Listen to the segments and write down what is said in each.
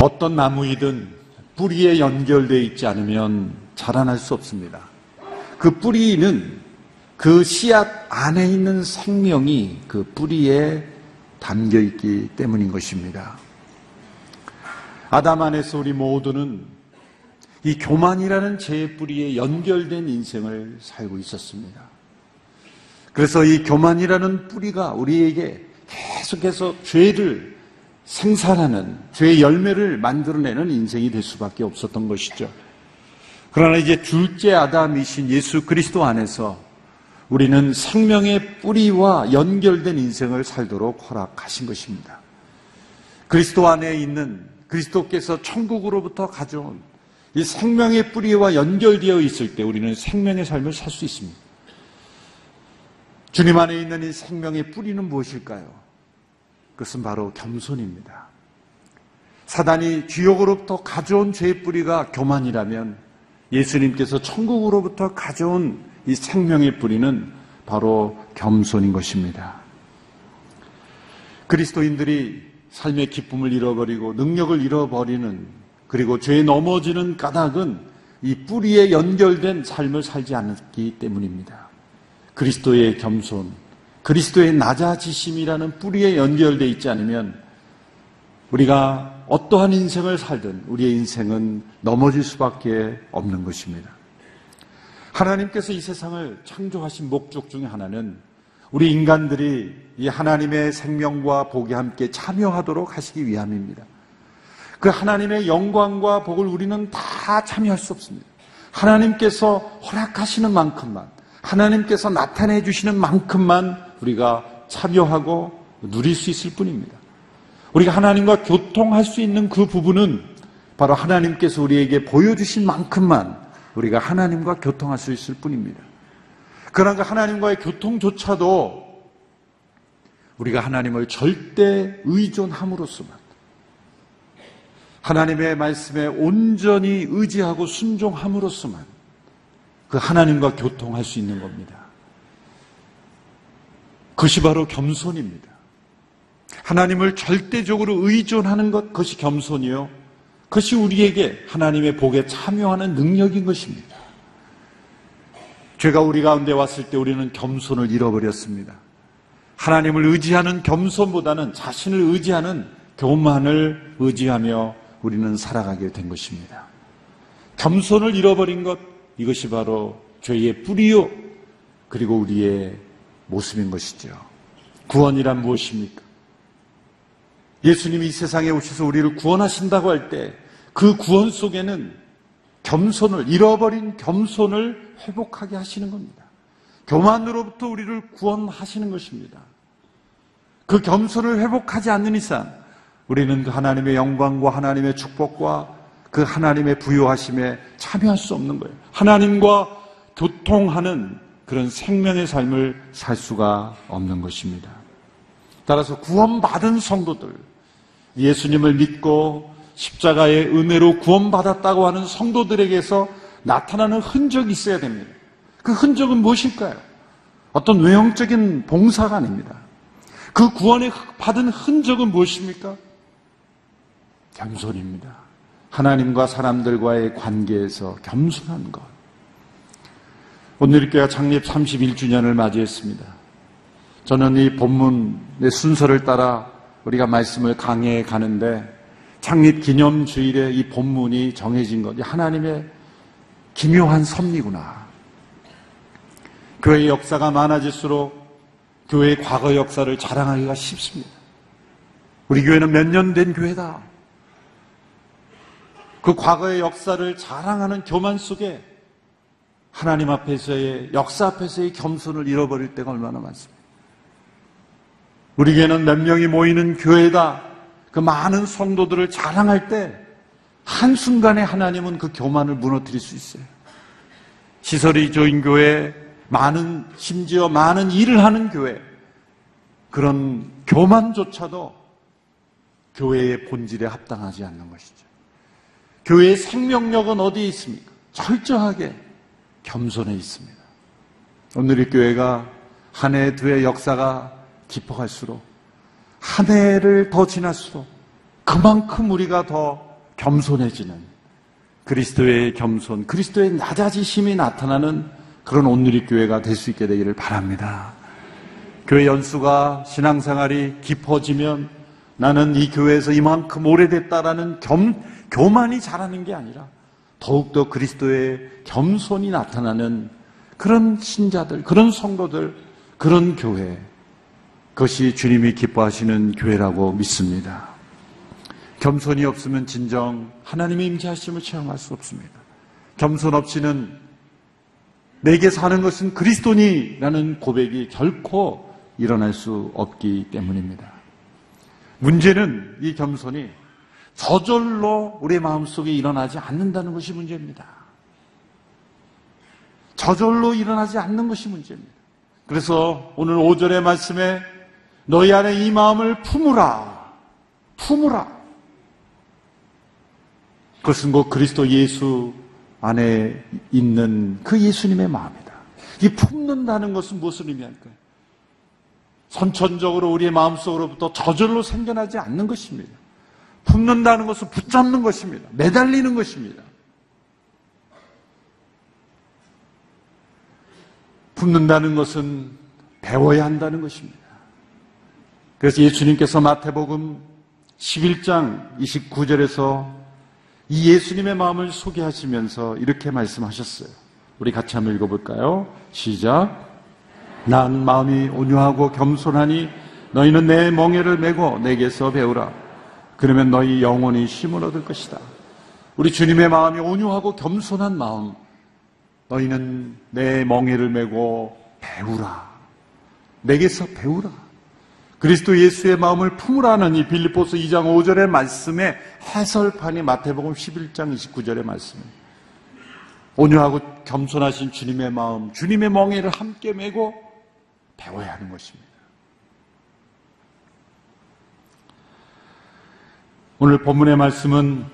어떤 나무이든 뿌리에 연결되어 있지 않으면 자라날 수 없습니다. 그 뿌리는 그 씨앗 안에 있는 생명이 그 뿌리에 담겨 있기 때문인 것입니다. 아담 안에서 우리 모두는 이 교만이라는 죄의 뿌리에 연결된 인생을 살고 있었습니다. 그래서 이 교만이라는 뿌리가 우리에게 계속해서 죄를 생산하는 죄의 열매를 만들어내는 인생이 될 수밖에 없었던 것이죠. 그러나 이제 둘째 아담이신 예수 그리스도 안에서 우리는 생명의 뿌리와 연결된 인생을 살도록 허락하신 것입니다. 그리스도 안에 있는 그리스도께서 천국으로부터 가져온 이 생명의 뿌리와 연결되어 있을 때 우리는 생명의 삶을 살 수 있습니다. 주님 안에 있는 이 생명의 뿌리는 무엇일까요? 그것은 바로 겸손입니다. 사단이 지옥으로부터 가져온 죄의 뿌리가 교만이라면 예수님께서 천국으로부터 가져온 이 생명의 뿌리는 바로 겸손인 것입니다. 그리스도인들이 삶의 기쁨을 잃어버리고 능력을 잃어버리는 그리고 죄에 넘어지는 까닭은 이 뿌리에 연결된 삶을 살지 않았기 때문입니다. 그리스도의 겸손, 그리스도의 낮아지심이라는 뿌리에 연결되어 있지 않으면 우리가 어떠한 인생을 살든 우리의 인생은 넘어질 수밖에 없는 것입니다. 하나님께서 이 세상을 창조하신 목적 중에 하나는 우리 인간들이 이 하나님의 생명과 복에 함께 참여하도록 하시기 위함입니다. 그 하나님의 영광과 복을 우리는 다 참여할 수 없습니다. 하나님께서 허락하시는 만큼만, 하나님께서 나타내 주시는 만큼만 우리가 참여하고 누릴 수 있을 뿐입니다. 우리가 하나님과 교통할 수 있는 그 부분은 바로 하나님께서 우리에게 보여주신 만큼만 우리가 하나님과 교통할 수 있을 뿐입니다. 그러나 그 하나님과의 교통조차도 우리가 하나님을 절대 의존함으로써만 하나님의 말씀에 온전히 의지하고 순종함으로써만 그 하나님과 교통할 수 있는 겁니다. 그것이 바로 겸손입니다. 하나님을 절대적으로 의존하는 것, 그것이 겸손이요. 그것이 우리에게 하나님의 복에 참여하는 능력인 것입니다. 죄가 우리 가운데 왔을 때 우리는 겸손을 잃어버렸습니다. 하나님을 의지하는 겸손보다는 자신을 의지하는 교만을 의지하며 우리는 살아가게 된 것입니다. 겸손을 잃어버린 것, 이것이 바로 죄의 뿌리요. 그리고 우리의 모습인 것이죠. 구원이란 무엇입니까? 예수님이 이 세상에 오셔서 우리를 구원하신다고 할 때 그 구원 속에는 겸손을, 잃어버린 겸손을 회복하게 하시는 겁니다. 교만으로부터 우리를 구원하시는 것입니다. 그 겸손을 회복하지 않는 이상 우리는 그 하나님의 영광과 하나님의 축복과 그 하나님의 부요하심에 참여할 수 없는 거예요. 하나님과 교통하는 그런 생명의 삶을 살 수가 없는 것입니다. 따라서 구원받은 성도들, 예수님을 믿고 십자가의 은혜로 구원받았다고 하는 성도들에게서 나타나는 흔적이 있어야 됩니다. 그 흔적은 무엇일까요? 어떤 외형적인 봉사가 아닙니다. 그 구원에 받은 흔적은 무엇입니까? 겸손입니다. 하나님과 사람들과의 관계에서 겸손한 것. 오늘 교회가 창립 31주년을 맞이했습니다. 저는 이 본문의 순서를 따라 우리가 말씀을 강해해 가는데 창립 기념 주일에 이 본문이 정해진 것, 하나님의 기묘한 섭리구나. 교회의 역사가 많아질수록 교회의 과거 역사를 자랑하기가 쉽습니다. 우리 교회는 몇 년 된 교회다. 그 과거의 역사를 자랑하는 교만 속에 하나님 앞에서의 역사 앞에서의 겸손을 잃어버릴 때가 얼마나 많습니다. 우리 교회는 몇 명이 모이는 교회다. 그 많은 성도들을 자랑할 때 한순간에 하나님은 그 교만을 무너뜨릴 수 있어요. 시설이 조인 교회, 많은, 심지어 많은 일을 하는 교회, 그런 교만조차도 교회의 본질에 합당하지 않는 것이죠. 교회의 생명력은 어디에 있습니까? 철저하게 겸손에 있습니다. 오늘 이 교회가 한 해, 두 해 역사가 깊어갈수록 한 해를 더 지날수록 그만큼 우리가 더 겸손해지는 그리스도의 겸손, 그리스도의 낮아지심이 나타나는 그런 오늘의 교회가 될 수 있게 되기를 바랍니다. 교회 연수가 신앙생활이 깊어지면 나는 이 교회에서 이만큼 오래됐다라는 겸, 교만이 자라는 게 아니라 더욱더 그리스도의 겸손이 나타나는 그런 신자들, 그런 성도들, 그런 교회. 그것이 주님이 기뻐하시는 교회라고 믿습니다. 겸손이 없으면 진정 하나님의 임재하심을 체험할 수 없습니다. 겸손 없이는 내게 사는 것은 그리스도니라는 고백이 결코 일어날 수 없기 때문입니다. 문제는 이 겸손이 저절로 우리의 마음속에 일어나지 않는다는 것이 문제입니다. 저절로 일어나지 않는 것이 문제입니다. 그래서 오늘 5절의 말씀에 너희 안에 이 마음을 품으라. 품으라. 그것은 곧 그리스도 예수 안에 있는 그 예수님의 마음이다. 이 품는다는 것은 무엇을 의미할까요? 선천적으로 우리의 마음속으로부터 저절로 생겨나지 않는 것입니다. 품는다는 것은 붙잡는 것입니다. 매달리는 것입니다. 품는다는 것은 배워야 한다는 것입니다. 그래서 예수님께서 마태복음 11장 29절에서 이 예수님의 마음을 소개하시면서 이렇게 말씀하셨어요. 우리 같이 한번 읽어볼까요? 시작. 난 마음이 온유하고 겸손하니 너희는 내 멍에를 메고 내게서 배우라. 그러면 너희 영혼이 쉼을 얻을 것이다. 우리 주님의 마음이 온유하고 겸손한 마음. 너희는 내 멍에를 메고 배우라. 내게서 배우라. 그리스도 예수의 마음을 품으라는 이 빌립보스 2장 5절의 말씀의 해설판이 마태복음 11장 29절의 말씀입니다. 온유하고 겸손하신 주님의 마음, 주님의 멍에를 함께 메고 배워야 하는 것입니다. 오늘 본문의 말씀은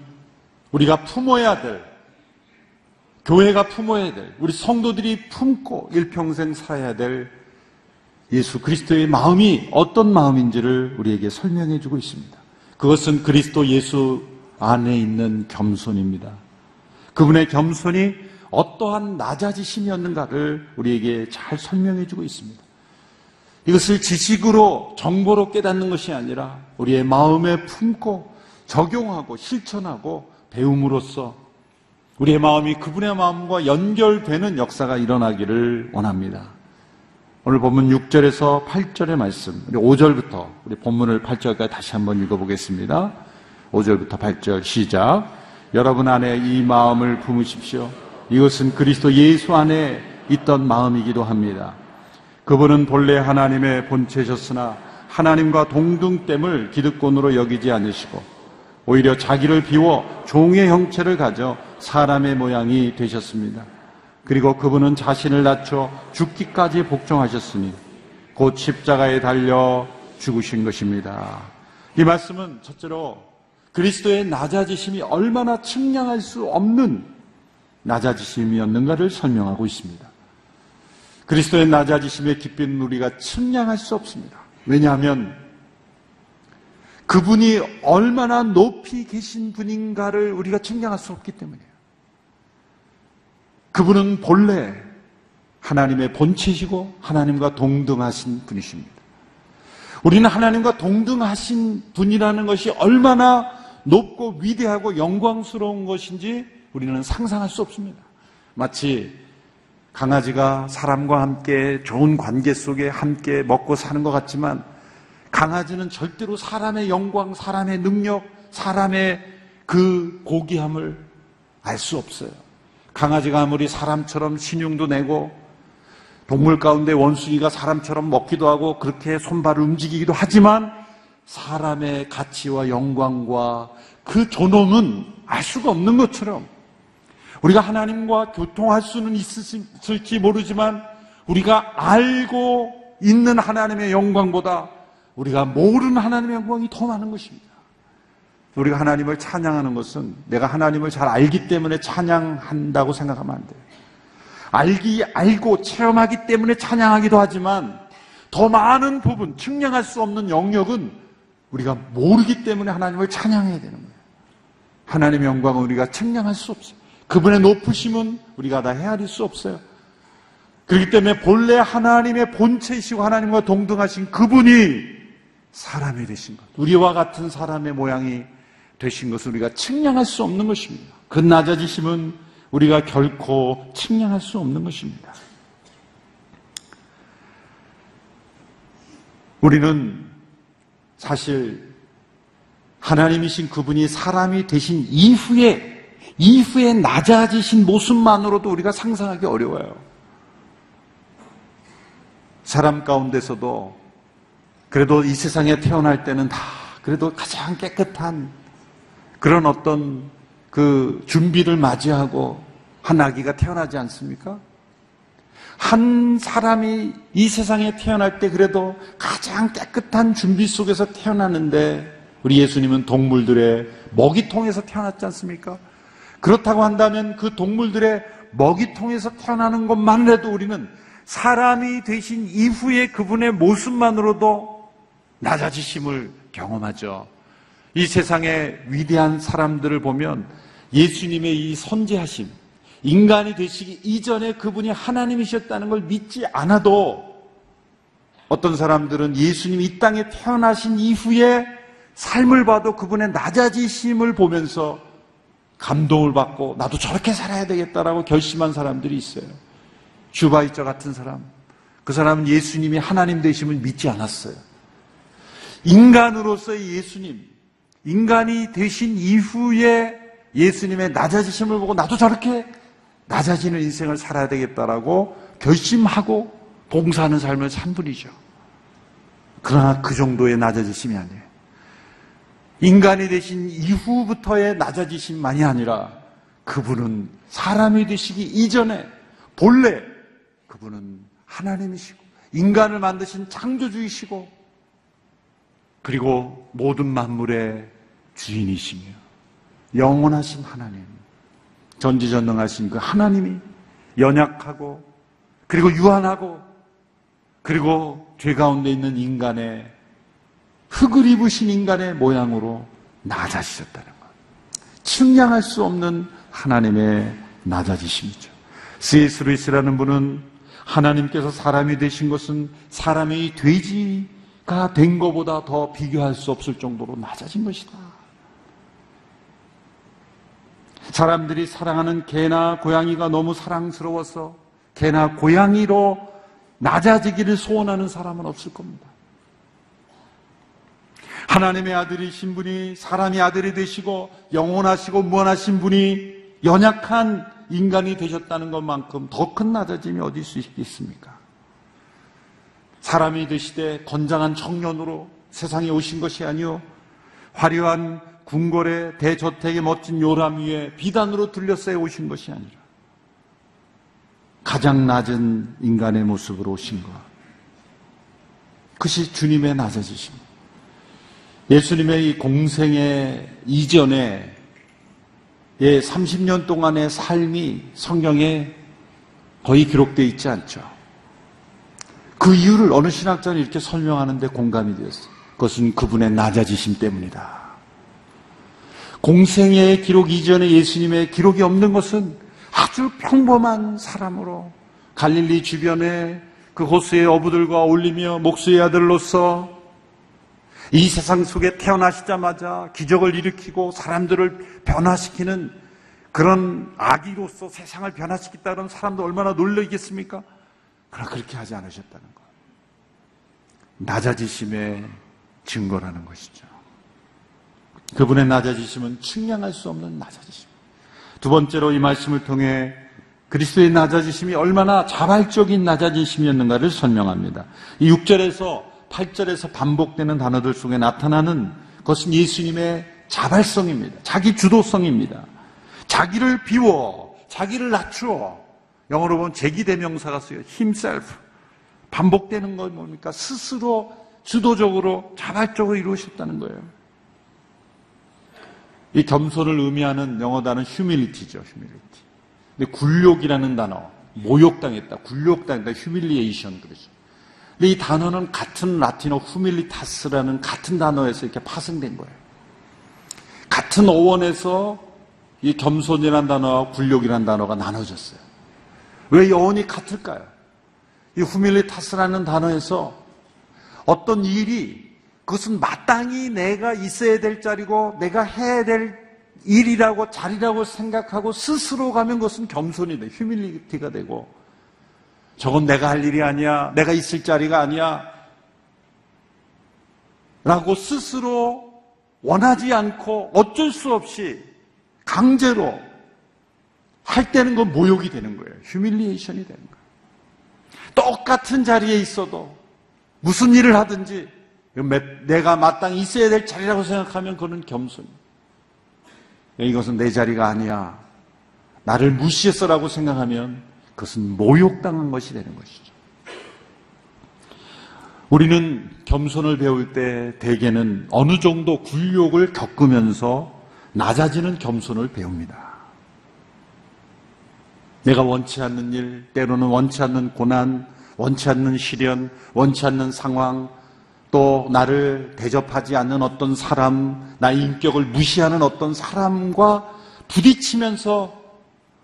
우리가 품어야 될, 교회가 품어야 될, 우리 성도들이 품고 일평생 살아야 될 예수 그리스도의 마음이 어떤 마음인지를 우리에게 설명해 주고 있습니다. 그것은 그리스도 예수 안에 있는 겸손입니다. 그분의 겸손이 어떠한 낮아지심이었는가를 우리에게 잘 설명해 주고 있습니다. 이것을 지식으로 정보로 깨닫는 것이 아니라 우리의 마음에 품고 적용하고 실천하고 배움으로써 우리의 마음이 그분의 마음과 연결되는 역사가 일어나기를 원합니다. 오늘 본문 6절에서 8절의 말씀, 우리 5절부터 우리 본문을 8절까지 다시 한번 읽어보겠습니다. 5절부터 8절 시작. 여러분 안에 이 마음을 품으십시오. 이것은 그리스도 예수 안에 있던 마음이기도 합니다. 그분은 본래 하나님의 본체셨으나 하나님과 동등됨을 기득권으로 여기지 않으시고 오히려 자기를 비워 종의 형체를 가져 사람의 모양이 되셨습니다. 그리고 그분은 자신을 낮춰 죽기까지 복종하셨으니 곧 십자가에 달려 죽으신 것입니다. 이 말씀은 첫째로 그리스도의 낮아지심이 얼마나 측량할 수 없는 낮아지심이었는가를 설명하고 있습니다. 그리스도의 낮아지심의 깊이는 우리가 측량할 수 없습니다. 왜냐하면 그분이 얼마나 높이 계신 분인가를 우리가 측량할 수 없기 때문이에요. 그분은 본래 하나님의 본체시고 하나님과 동등하신 분이십니다. 우리는 하나님과 동등하신 분이라는 것이 얼마나 높고 위대하고 영광스러운 것인지 우리는 상상할 수 없습니다. 마치 강아지가 사람과 함께 좋은 관계 속에 함께 먹고 사는 것 같지만 강아지는 절대로 사람의 영광, 사람의 능력, 사람의 그 고귀함을 알 수 없어요. 강아지가 아무리 사람처럼 신용도 내고 동물 가운데 원숭이가 사람처럼 먹기도 하고 그렇게 손발을 움직이기도 하지만 사람의 가치와 영광과 그 존엄은 알 수가 없는 것처럼 우리가 하나님과 교통할 수는 있을지 모르지만 우리가 알고 있는 하나님의 영광보다 우리가 모르는 하나님의 영광이 더 많은 것입니다. 우리가 하나님을 찬양하는 것은 내가 하나님을 잘 알기 때문에 찬양한다고 생각하면 안 돼요. 알기, 알고 체험하기 때문에 찬양하기도 하지만 더 많은 부분, 측량할 수 없는 영역은 우리가 모르기 때문에 하나님을 찬양해야 되는 거예요. 하나님의 영광은 우리가 측량할 수 없어요. 그분의 높으심은 우리가 다 헤아릴 수 없어요. 그렇기 때문에 본래 하나님의 본체이시고 하나님과 동등하신 그분이 사람이 되신 것, 우리와 같은 사람의 모양이 되신 것을 우리가 측량할 수 없는 것입니다. 그 낮아지심은 우리가 결코 측량할 수 없는 것입니다. 우리는 사실 하나님이신 그분이 사람이 되신 이후에 이후에 낮아지신 모습만으로도 우리가 상상하기 어려워요. 사람 가운데서도 그래도 이 세상에 태어날 때는 다 그래도 가장 깨끗한 그런 어떤 그 준비를 맞이하고 한 아기가 태어나지 않습니까? 한 사람이 이 세상에 태어날 때 그래도 가장 깨끗한 준비 속에서 태어나는데 우리 예수님은 동물들의 먹이통에서 태어났지 않습니까? 그렇다고 한다면 그 동물들의 먹이통에서 태어나는 것만 해도 우리는 사람이 되신 이후에 그분의 모습만으로도 낮아지심을 경험하죠. 이 세상의 위대한 사람들을 보면 예수님의 이 선지하심, 인간이 되시기 이전에 그분이 하나님이셨다는 걸 믿지 않아도 어떤 사람들은 예수님이 이 땅에 태어나신 이후에 삶을 봐도 그분의 낮아지심을 보면서 감동을 받고 나도 저렇게 살아야 되겠다라고 결심한 사람들이 있어요. 슈바이처 같은 사람. 그 사람은 예수님이 하나님 되심을 믿지 않았어요. 인간으로서의 예수님, 인간이 되신 이후에 예수님의 낮아지심을 보고 나도 저렇게 낮아지는 인생을 살아야 되겠다라고 결심하고 봉사하는 삶을 산 분이죠. 그러나 그 정도의 낮아지심이 아니에요. 인간이 되신 이후부터의 낮아지심만이 아니라 그분은 사람이 되시기 이전에 본래 그분은 하나님이시고 인간을 만드신 창조주이시고 그리고 모든 만물의 주인이시며 영원하신 하나님 전지전능하신 그 하나님이 연약하고 그리고 유한하고 그리고 죄 가운데 있는 인간의 흙을 입으신 인간의 모양으로 낮아지셨다는 것. 측량할 수 없는 하나님의 낮아지심이죠. C.S. 루이스라는 분은 하나님께서 사람이 되신 것은 사람이 돼지 가된 것보다 더 비교할 수 없을 정도로 낮아진 것이다. 사람들이 사랑하는 개나 고양이가 너무 사랑스러워서 개나 고양이로 낮아지기를 소원하는 사람은 없을 겁니다. 하나님의 아들이신 분이 사람의 아들이 되시고 영원하시고 무한하신 분이 연약한 인간이 되셨다는 것만큼 더 큰 낮아짐이 어디 수 있겠습니까? 사람이 되시되 건장한 청년으로 세상에 오신 것이 아니요 화려한 궁궐의 대저택의 멋진 요람 위에 비단으로 둘러싸여 오신 것이 아니라 가장 낮은 인간의 모습으로 오신 것. 그것이 주님의 낮아지십니다. 예수님의 이 공생의 이전에 예, 30년 동안의 삶이 성경에 거의 기록되어 있지 않죠. 그 이유를 어느 신학자는 이렇게 설명하는데 공감이 되었어요. 그것은 그분의 낮아지심 때문이다. 공생의 기록 이전에 예수님의 기록이 없는 것은 아주 평범한 사람으로 갈릴리 주변에 그 호수의 어부들과 어울리며 목수의 아들로서 이 세상 속에 태어나시자마자 기적을 일으키고 사람들을 변화시키는 그런 아기로서 세상을 변화시켰다는 사람도 얼마나 놀라겠습니까? 그러나 그렇게 하지 않으셨다는 것. 낮아지심의 증거라는 것이죠. 그분의 낮아지심은 측량할 수 없는 낮아지심. 두 번째로 이 말씀을 통해 그리스도의 낮아지심이 얼마나 자발적인 낮아지심이었는가를 설명합니다. 이 6절에서 8절에서 반복되는 단어들 속에 나타나는 것은 예수님의 자발성입니다. 자기 주도성입니다. 자기를 비워, 자기를 낮추어. 영어로 보면 제기대명사가 쓰여 himself. 반복되는 건 뭡니까? 스스로 주도적으로 자발적으로 이루셨다는 거예요. 이 겸손을 의미하는 영어 단어는 humility죠, humility. 근데 굴욕이라는 단어, 모욕당했다, 굴욕당했다, 휴밀리에이션 그러죠. 근데 이 단어는 같은 라틴어 후밀리타스라는 같은 단어에서 이렇게 파생된 거예요. 같은 어원에서 이 겸손이라는 단어와 굴욕이라는 단어가 나눠졌어요. 왜 어원이 같을까요? 이 후밀리타스라는 단어에서 어떤 일이 그것은 마땅히 내가 있어야 될 자리고 내가 해야 될 일이라고 자리라고 생각하고 스스로 가면 그것은 겸손이 돼. 휴밀리티가 되고 저건 내가 할 일이 아니야. 내가 있을 자리가 아니야. 라고 스스로 원하지 않고 어쩔 수 없이 강제로 할 때는 건 모욕이 되는 거예요. 휴밀리에이션이 되는 거예요. 똑같은 자리에 있어도 무슨 일을 하든지 내가 마땅히 있어야 될 자리라고 생각하면 그는 겸손. 이것은 내 자리가 아니야. 나를 무시했어라고 생각하면 그것은 모욕당한 것이 되는 것이죠. 우리는 겸손을 배울 때 대개는 어느 정도 굴욕을 겪으면서 낮아지는 겸손을 배웁니다. 내가 원치 않는 일, 때로는 원치 않는 고난, 원치 않는 시련, 원치 않는 상황, 또 나를 대접하지 않는 어떤 사람, 나의 인격을 무시하는 어떤 사람과 부딪히면서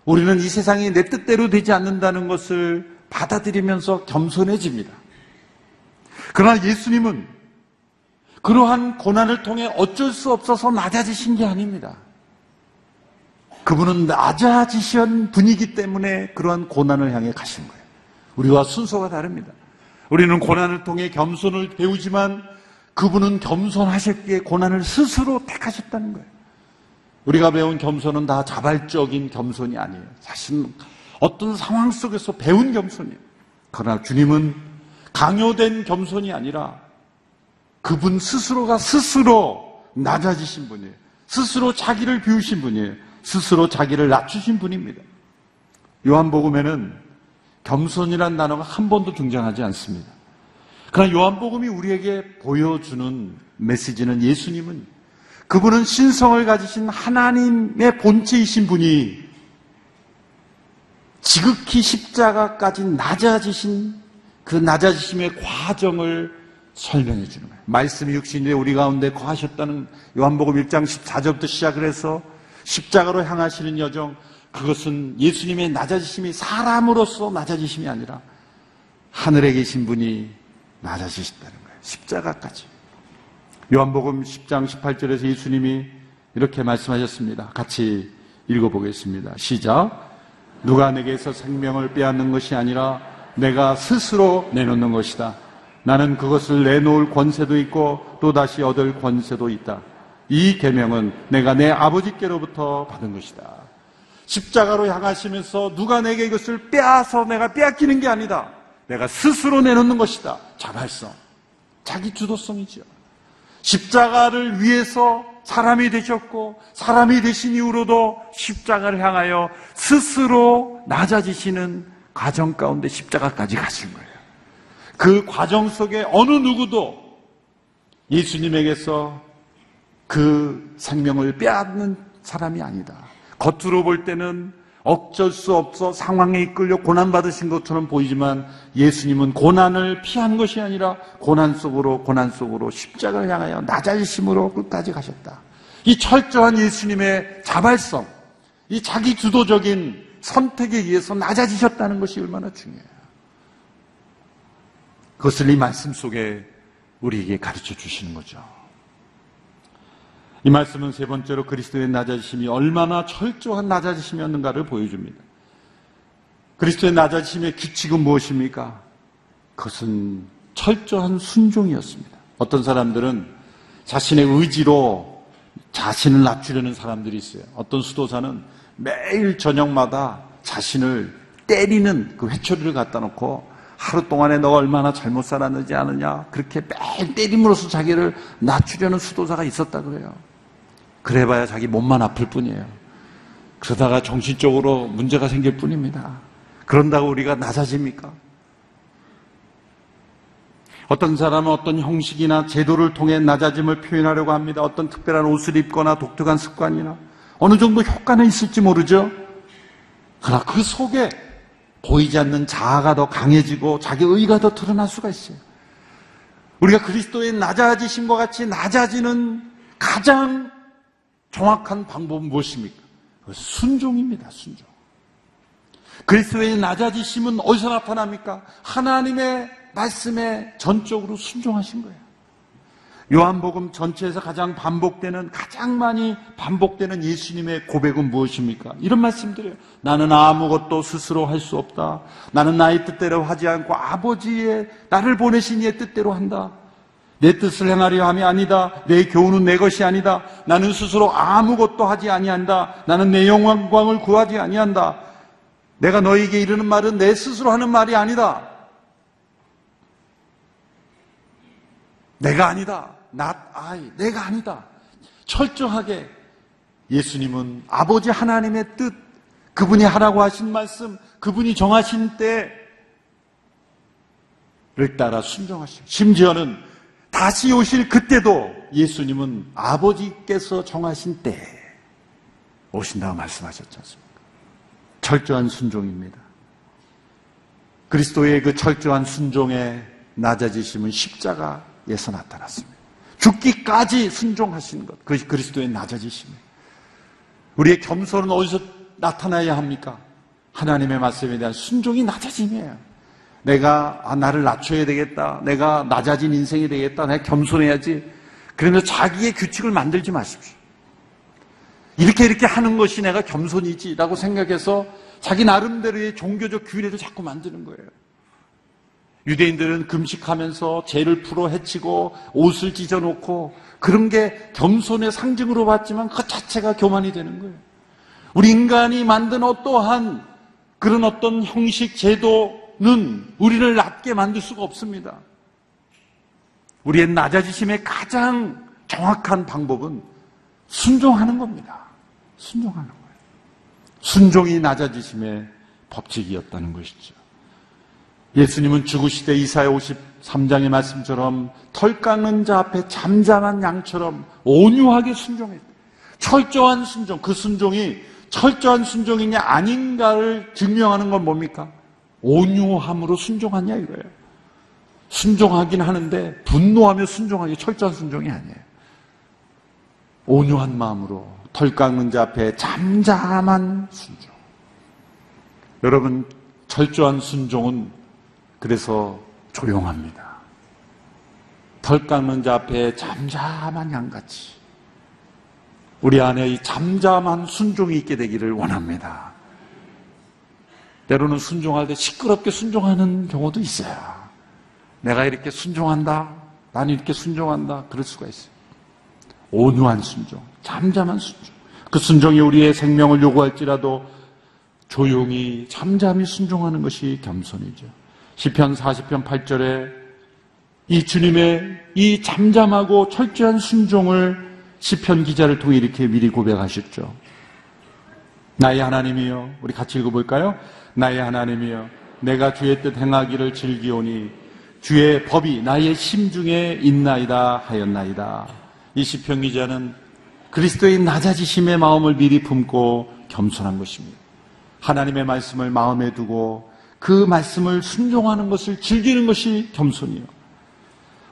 우리는 이 세상이 내 뜻대로 되지 않는다는 것을 받아들이면서 겸손해집니다. 그러나 예수님은 그러한 고난을 통해 어쩔 수 없어서 낮아지신 게 아닙니다. 그분은 낮아지신 분이기 때문에 그러한 고난을 향해 가신 거예요. 우리와 순서가 다릅니다. 우리는 고난을 통해 겸손을 배우지만 그분은 겸손하셨기에 고난을 스스로 택하셨다는 거예요. 우리가 배운 겸손은 다 자발적인 겸손이 아니에요. 사실 어떤 상황 속에서 배운 겸손이에요. 그러나 주님은 강요된 겸손이 아니라 그분 스스로가 스스로 낮아지신 분이에요. 스스로 자기를 비우신 분이에요. 스스로 자기를 낮추신 분입니다. 요한복음에는 겸손이란 단어가 한 번도 등장하지 않습니다. 그러나 요한복음이 우리에게 보여주는 메시지는 예수님은 그분은 신성을 가지신 하나님의 본체이신 분이 지극히 십자가까지 낮아지신 그 낮아지심의 과정을 설명해 주는 거예요. 말씀이 육신이 우리 가운데 거하셨다는 요한복음 1장 14절부터 시작을 해서 십자가로 향하시는 여정 그것은 예수님의 낮아지심이 사람으로서 낮아지심이 아니라 하늘에 계신 분이 낮아지셨다는 거예요. 십자가까지. 요한복음 10장 18절에서 예수님이 이렇게 말씀하셨습니다. 같이 읽어보겠습니다. 시작. 누가 내게서 생명을 빼앗는 것이 아니라 내가 스스로 내놓는 것이다. 나는 그것을 내놓을 권세도 있고 또다시 얻을 권세도 있다. 이 계명은 내가 내 아버지께로부터 받은 것이다. 십자가로 향하시면서 누가 내게 이것을 빼앗아 내가 빼앗기는 게 아니다. 내가 스스로 내놓는 것이다. 자발성. 자기 주도성이죠. 십자가를 위해서 사람이 되셨고 사람이 되신 이후로도 십자가를 향하여 스스로 낮아지시는 과정 가운데 십자가까지 가신 거예요. 그 과정 속에 어느 누구도 예수님에게서 그 생명을 빼앗는 사람이 아니다. 겉으로 볼 때는 어쩔 수 없어 상황에 이끌려 고난받으신 것처럼 보이지만 예수님은 고난을 피한 것이 아니라 고난 속으로 고난 속으로 십자가를 향하여 낮아지심으로 끝까지 가셨다. 이 철저한 예수님의 자발성, 이 자기 주도적인 선택에 의해서 낮아지셨다는 것이 얼마나 중요해요. 그것을 이 말씀 속에 우리에게 가르쳐 주시는 거죠. 이 말씀은 세 번째로 그리스도의 낮아지심이 얼마나 철저한 낮아지심이었는가를 보여줍니다. 그리스도의 낮아지심의 규칙은 무엇입니까? 그것은 철저한 순종이었습니다. 어떤 사람들은 자신의 의지로 자신을 낮추려는 사람들이 있어요. 어떤 수도사는 매일 저녁마다 자신을 때리는 그 회초리를 갖다 놓고 하루 동안에 너가 얼마나 잘못 살았는지 아느냐 그렇게 매일 때림으로써 자기를 낮추려는 수도사가 있었다 그래요. 그래봐야 자기 몸만 아플 뿐이에요. 그러다가 정신적으로 문제가 생길 뿐입니다. 그런다고 우리가 낮아집니까? 어떤 사람은 어떤 형식이나 제도를 통해 낮아짐을 표현하려고 합니다. 어떤 특별한 옷을 입거나 독특한 습관이나 어느 정도 효과는 있을지 모르죠. 그러나 그 속에 보이지 않는 자아가 더 강해지고 자기 의가 더 드러날 수가 있어요. 우리가 그리스도의 낮아지심과 같이 낮아지는 가장 정확한 방법은 무엇입니까? 순종입니다, 순종. 그리스도의 낮아지심은 어디서 나타납니까? 하나님의 말씀에 전적으로 순종하신 거예요. 요한복음 전체에서 가장 반복되는, 가장 많이 반복되는 예수님의 고백은 무엇입니까? 이런 말씀드려요. 나는 아무것도 스스로 할 수 없다. 나는 나의 뜻대로 하지 않고 아버지의 나를 보내신 이의 뜻대로 한다. 내 뜻을 행하려 함이 아니다. 내 교훈은 내 것이 아니다. 나는 스스로 아무것도 하지 아니한다. 나는 내 영광을 구하지 아니한다. 내가 너에게 이르는 말은 내 스스로 하는 말이 아니다. 내가 아니다. not I. 내가 아니다. 철저하게 예수님은 아버지 하나님의 뜻, 그분이 하라고 하신 말씀, 그분이 정하신 때를 따라 순종하시고, 심지어는 다시 오실 그때도 예수님은 아버지께서 정하신 때 오신다고 말씀하셨지 않습니까? 철저한 순종입니다. 그리스도의 그 철저한 순종의 낮아지심은 십자가에서 나타났습니다. 죽기까지 순종하시는 것, 그것이 그리스도의 낮아지심이에요. 우리의 겸손은 어디서 나타나야 합니까? 하나님의 말씀에 대한 순종이 낮아짐이에요. 내가 아, 나를 낮춰야 되겠다. 내가 낮아진 인생이 되겠다. 내가 겸손해야지. 그러면서 자기의 규칙을 만들지 마십시오. 이렇게 이렇게 하는 것이 내가 겸손이지라고 생각해서 자기 나름대로의 종교적 규례를 자꾸 만드는 거예요. 유대인들은 금식하면서 죄를 풀어 헤치고 옷을 찢어놓고 그런 게 겸손의 상징으로 봤지만 그 자체가 교만이 되는 거예요. 우리 인간이 만든 어떠한 그런 어떤 형식, 제도 는 우리를 낮게 만들 수가 없습니다. 우리의 낮아지심의 가장 정확한 방법은 순종하는 겁니다. 순종하는 거예요. 순종이 낮아지심의 법칙이었다는 것이죠. 예수님은 죽으시되 이사야 53장의 말씀처럼 털 깎는 자 앞에 잠잠한 양처럼 온유하게 순종했다. 철저한 순종, 그 순종이 철저한 순종이냐 아닌가를 증명하는 건 뭡니까? 온유함으로 순종하냐 이거예요. 순종하긴 하는데 분노하며 순종하기 철저한 순종이 아니에요. 온유한 마음으로 털 깎는 자 앞에 잠잠한 순종. 여러분, 철저한 순종은 그래서 조용합니다. 털 깎는 자 앞에 잠잠한 양같이 우리 안에 이 잠잠한 순종이 있게 되기를 원합니다. 때로는 순종할 때 시끄럽게 순종하는 경우도 있어요. 내가 이렇게 순종한다. 나는 이렇게 순종한다. 그럴 수가 있어요. 온유한 순종, 잠잠한 순종. 그 순종이 우리의 생명을 요구할지라도 조용히 잠잠히 순종하는 것이 겸손이죠. 시편 40편 8절에 이 주님의 이 잠잠하고 철저한 순종을 시편 기자를 통해 이렇게 미리 고백하셨죠. 나의 하나님이여, 우리 같이 읽어볼까요? 나의 하나님이여, 내가 주의 뜻 행하기를 즐기오니 주의 법이 나의 심중에 있나이다 하였나이다. 이 시편 기자는 그리스도의 낮아지심의 마음을 미리 품고 겸손한 것입니다. 하나님의 말씀을 마음에 두고 그 말씀을 순종하는 것을 즐기는 것이 겸손이요.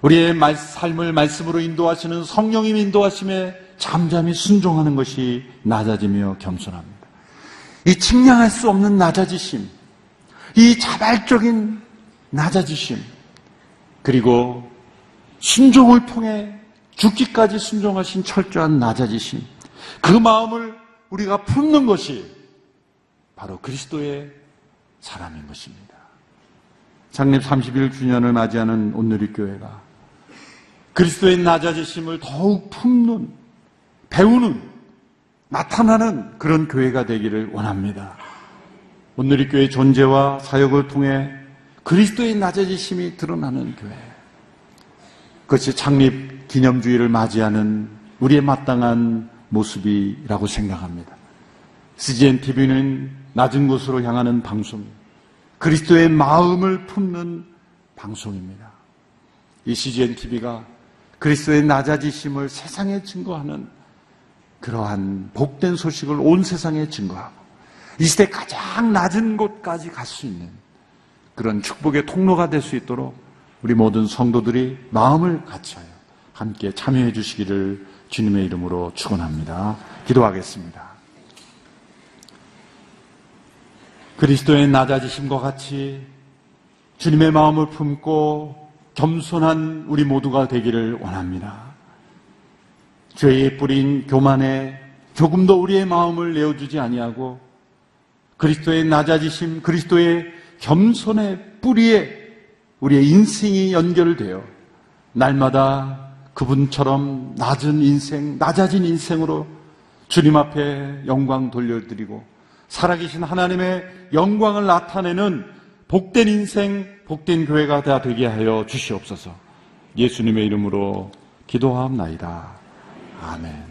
우리의 삶을 말씀으로 인도하시는 성령님 인도하심에 잠잠히 순종하는 것이 낮아지며 겸손합니다. 이 측량할 수 없는 낮아지심, 이 자발적인 낮아지심, 그리고 순종을 통해 죽기까지 순종하신 철저한 낮아지심, 그 마음을 우리가 품는 것이 바로 그리스도의 사람인 것입니다. 창립 31주년을 맞이하는 온누리 교회가 그리스도의 낮아지심을 더욱 품는, 배우는, 나타나는 그런 교회가 되기를 원합니다. 온누리 교회 존재와 사역을 통해 그리스도의 낮아지심이 드러나는 교회. 그것이 창립 기념주의를 맞이하는 우리의 마땅한 모습이라고 생각합니다. CGN TV는 낮은 곳으로 향하는 방송, 그리스도의 마음을 품는 방송입니다. 이 CGN TV가 그리스도의 낮아지심을 세상에 증거하는 그러한 복된 소식을 온 세상에 증거하고 이 시대 가장 낮은 곳까지 갈 수 있는 그런 축복의 통로가 될 수 있도록 우리 모든 성도들이 마음을 같이하여 함께 참여해 주시기를 주님의 이름으로 축원합니다. 기도하겠습니다. 그리스도의 낮아지심과 같이 주님의 마음을 품고 겸손한 우리 모두가 되기를 원합니다. 죄의 뿌린 교만에 조금도 우리의 마음을 내어주지 아니하고 그리스도의 낮아지심, 그리스도의 겸손의 뿌리에 우리의 인생이 연결되어 날마다 그분처럼 낮은 인생, 낮아진 인생으로 주님 앞에 영광 돌려드리고 살아계신 하나님의 영광을 나타내는 복된 인생, 복된 교회가 다 되게 하여 주시옵소서. 예수님의 이름으로 기도하옵나이다. 아멘.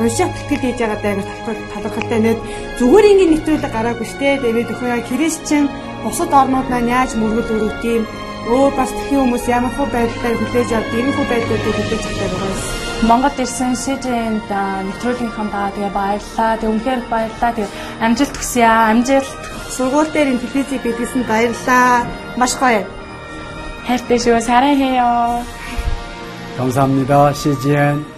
уншаад тэтгэл хийж байгаа даа талархалтай нэт зүгээр ингээд нэвтрүүлэг гараагүй штэ тэгээд өхөө яа христчин бусад орнууд маань яаж мөргөл өрөвт юм өөр бас тхэн хүмүүс ямар хөө байдлаар хүлээж авдаг юм хөө байдлуудыг хүлээж авдаг байгаа юм Монгол ирсэн СЖН-д нэвтрүүлгийнхаа даа тэгээ баярлаа. Тэг үнхээр баярлаа. Тэг амжилт хүсье аа. Амжилт. сургууль дээр ин телевизийг бидлсэн баярлаа маш гоё хайртай шүү. 사랑해요. 감사합니다. CGN.